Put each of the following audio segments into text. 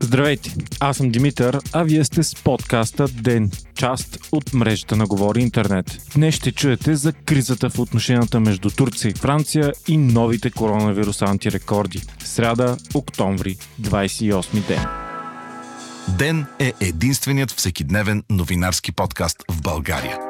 Здравейте, аз съм Димитър, а вие сте с подкаста ДЕН, част от мрежата на Говори Интернет. Днес ще чуете за кризата в отношенията между Турция и Франция и новите коронавирус антирекорди. Сряда, октомври, 28 ден. Ден е единственият всекидневен новинарски подкаст в България.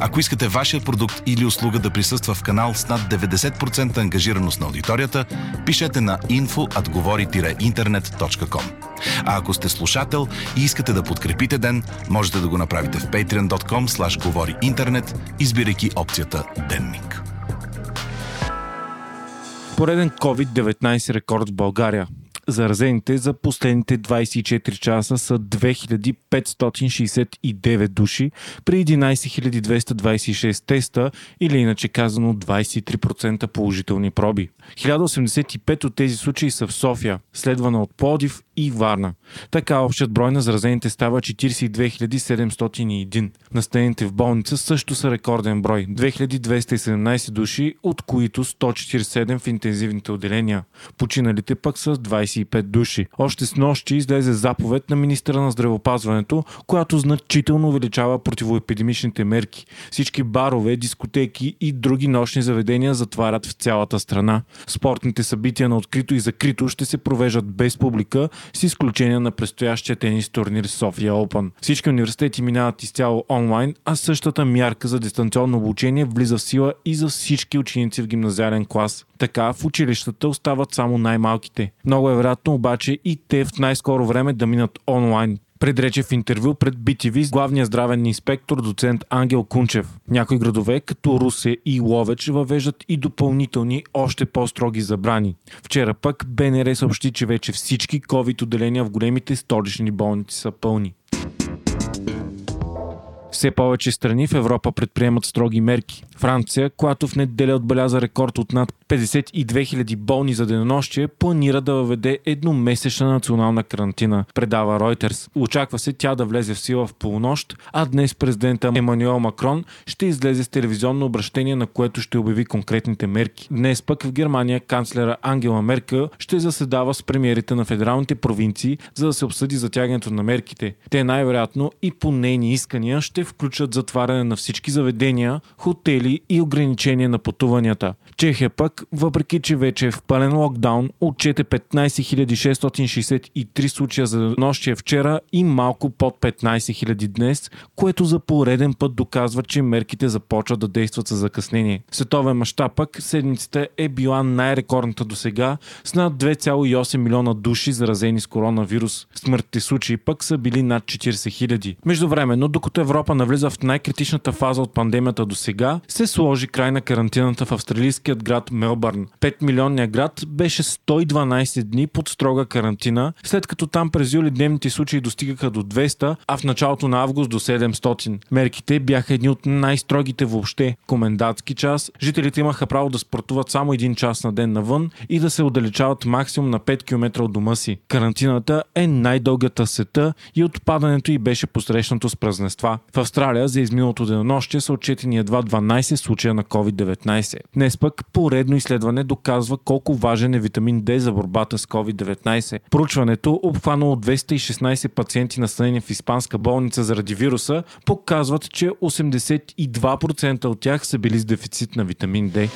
Ако искате вашия продукт или услуга да присъства в канал с над 90% ангажираност на аудиторията, пишете на info.govori-internet.com. А ако сте слушател и искате да подкрепите ден, можете да го направите в patreon.com slash говори интернет, избирайки опцията Денник. Пореден COVID-19 рекорд в България. Заразените за последните 24 часа са 2569 души при 11226 теста или иначе казано 23% положителни проби. 1085 от тези случаи са в София, следвана от Плодив и Варна. Така общият брой на заразените става 42 701. Настанените в болница също са рекорден брой 2217 души, от които 147 в интензивните отделения. Починалите пък са 25 души. Още с нощи излезе заповед на министра на здравеопазването, която значително увеличава противоепидемичните мерки. Всички барове, дискотеки и други нощни заведения затварят в цялата страна. Спортните събития на открито и закрито ще се провеждат без публика, с изключение на предстоящия тенис турнир София Open. Всички университети минават изцяло онлайн, а същата мярка за дистанционно обучение влиза в сила и за всички ученици в гимназиален клас. Така в училищата остават само най-малките. Много е вероятно обаче и те в най-скоро време да минат онлайн предрече в интервю пред BTV с главния здравен инспектор доцент Ангел Кунчев. Някои градове, като Русе и Ловеч, въвеждат и допълнителни, още по-строги забрани. Вчера пък БНР съобщи, че вече всички COVID отделения в големите столични болници са пълни. Все повече страни в Европа предприемат строги мерки. Франция, която в неделя отбеляза рекорд от над 52 000 болни за денонощие, планира да въведе едномесечна национална карантина, предава Reuters. Очаква се тя да влезе в сила в полунощ, а днес президента Емануел Макрон ще излезе с телевизионно обращение, на което ще обяви конкретните мерки. Днес пък в Германия канцлера Ангела Меркел ще заседава с премиерите на федералните провинции, за да се обсъди затягането на мерките. Те най-вероятно и по нейни искания ще включат затваряне на всички заведения, хотели и ограничение на пътуванията. Чехия пък, въпреки че вече е в пълен локдаун, отчете 15 663 случая за нощия вчера и малко под 15 000 днес, което за пореден път доказва, че мерките започват да действат с закъснение. Световен мащаб пък седмицата е била най-рекордната до сега с над 2,8 милиона души заразени с коронавирус. Смъртните случаи пък са били над 40 000. Междувременно, докато Европа навлиза в най-критичната фаза от пандемията до сега, се сложи край на карантината в австралийският град Мелбърн. 5 милионният град беше 112 дни под строга карантина, след като там през юли дневните случаи достигаха до 200, а в началото на август до 700. Мерките бяха едни от най-строгите въобще. Комендатски час, жителите имаха право да спортуват само един час на ден навън и да се отдалечават максимум на 5 км от дома си. Карантината е най-дългата сета и отпадането й беше посрещнато с празненства. В Австралия за изминалото денонощие са отчетени едва 12 случая на COVID-19. Днес пък поредно изследване доказва колко важен е витамин D за борбата с COVID-19. Проучването, обхванало 216 пациенти настанени в испанска болница заради вируса, показват, че 82% от тях са били с дефицит на витамин D.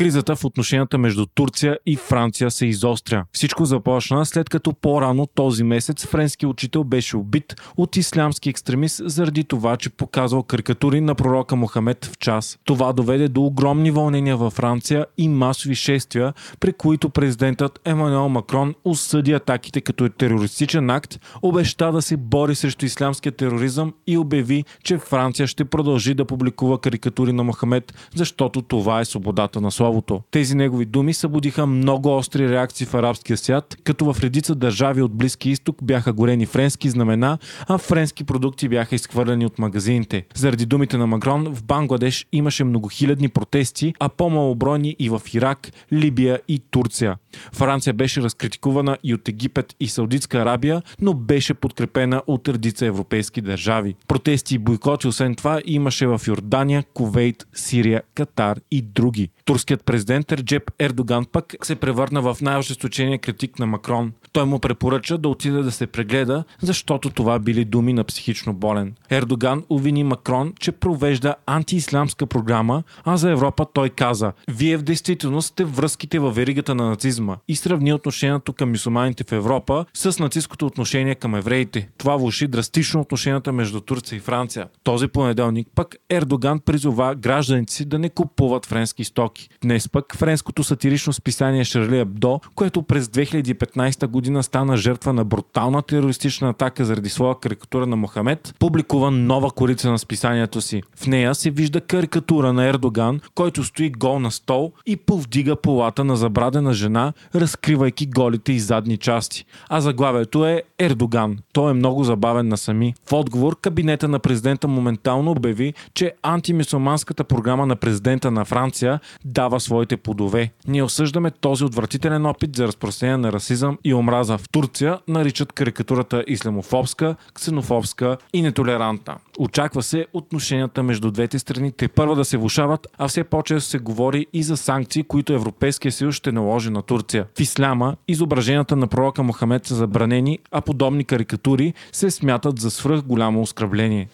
Кризата в отношенията между Турция и Франция се изостря. Всичко започна след като по-рано този месец френски учител беше убит от ислямски екстремист заради това, че показвал карикатури на пророка Мохамед в час. Това доведе до огромни вълнения във Франция и масови шествия, при които президентът Емануел Макрон осъди атаките като терористичен акт, обеща да се бори срещу ислямския тероризъм и обяви, че Франция ще продължи да публикува карикатури на Мохамед, защото това е свободата на слово словото. Тези негови думи събудиха много остри реакции в арабския свят, като в редица държави от Близки изток бяха горени френски знамена, а френски продукти бяха изхвърлени от магазините. Заради думите на Макрон в Бангладеш имаше многохилядни протести, а по-малобройни и в Ирак, Либия и Турция. Франция беше разкритикувана и от Египет и Саудитска Арабия, но беше подкрепена от редица европейски държави. Протести и бойкоти освен това имаше в Йордания, Кувейт, Сирия, Катар и други. Турският президент Реджеп Ердоган пък се превърна в най-ожесточения критик на Макрон. Той му препоръча да отиде да се прегледа, защото това били думи на психично болен. Ердоган увини Макрон, че провежда антиисламска програма, а за Европа той каза «Вие в действителност сте връзките във веригата на нацизма» и сравни отношението към мусулманите в Европа с нацистското отношение към евреите. Това влуши драстично отношенията между Турция и Франция. Този понеделник пък Ердоган призова гражданите си да не купуват френски стоки. Днес пък френското сатирично списание Шарли Абдо, което през 2015 година стана жертва на брутална терористична атака заради своя карикатура на Мохамед, публикува нова корица на списанието си. В нея се вижда карикатура на Ердоган, който стои гол на стол и повдига полата на забрадена жена, разкривайки голите и задни части. А заглавието е Ердоган. Той е много забавен на сами. В отговор, кабинета на президента моментално обяви, че антимисулманската програма на президента на Франция дава своите плодове. Ние осъждаме този отвратителен опит за разпространение на расизъм и омраза в Турция, наричат карикатурата исламофобска, ксенофобска и нетолерантна. Очаква се отношенията между двете страни те първа да се влушават, а все по-често се говори и за санкции, които Европейския съюз ще наложи на Турция. В исляма изображенията на пророка Мохамед са забранени, а подобни карикатури се смятат за свръх голямо оскърбление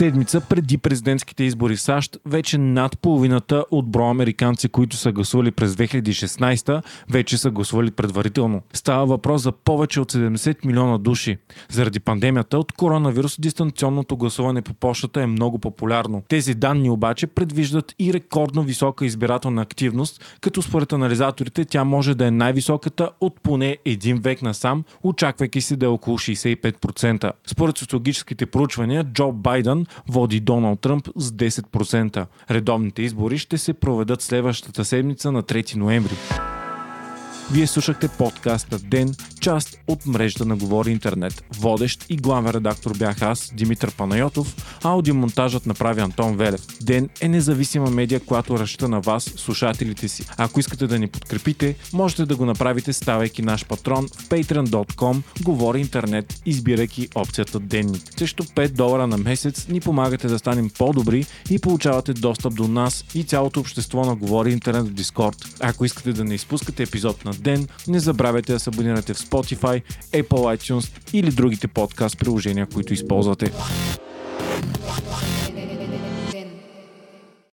седмица преди президентските избори в САЩ, вече над половината от броя американци, които са гласували през 2016, вече са гласували предварително. Става въпрос за повече от 70 милиона души. Заради пандемията от коронавирус, дистанционното гласуване по почтата е много популярно. Тези данни обаче предвиждат и рекордно висока избирателна активност, като според анализаторите тя може да е най-високата от поне един век насам, очаквайки се да е около 65%. Според социологическите проучвания, Джо Байден води Доналд Тръмп с 10%. Редовните избори ще се проведат следващата седмица на 3 ноември. Вие слушахте подкаста Ден, част от мрежата на Говори Интернет. Водещ и главен редактор бях аз, Димитър Панайотов, аудиомонтажът направи Антон Велев. Ден е независима медия, която разчита на вас, слушателите си. Ако искате да ни подкрепите, можете да го направите ставайки наш патрон в patreon.com Говори Интернет, избирайки опцията Денник. Също 5 долара на месец ни помагате да станем по-добри и получавате достъп до нас и цялото общество на Говори Интернет в Дискорд. Ако искате да не изпускате епизод на ден. Не забравяйте да се абонирате в Spotify, Apple iTunes или другите подкаст приложения, които използвате.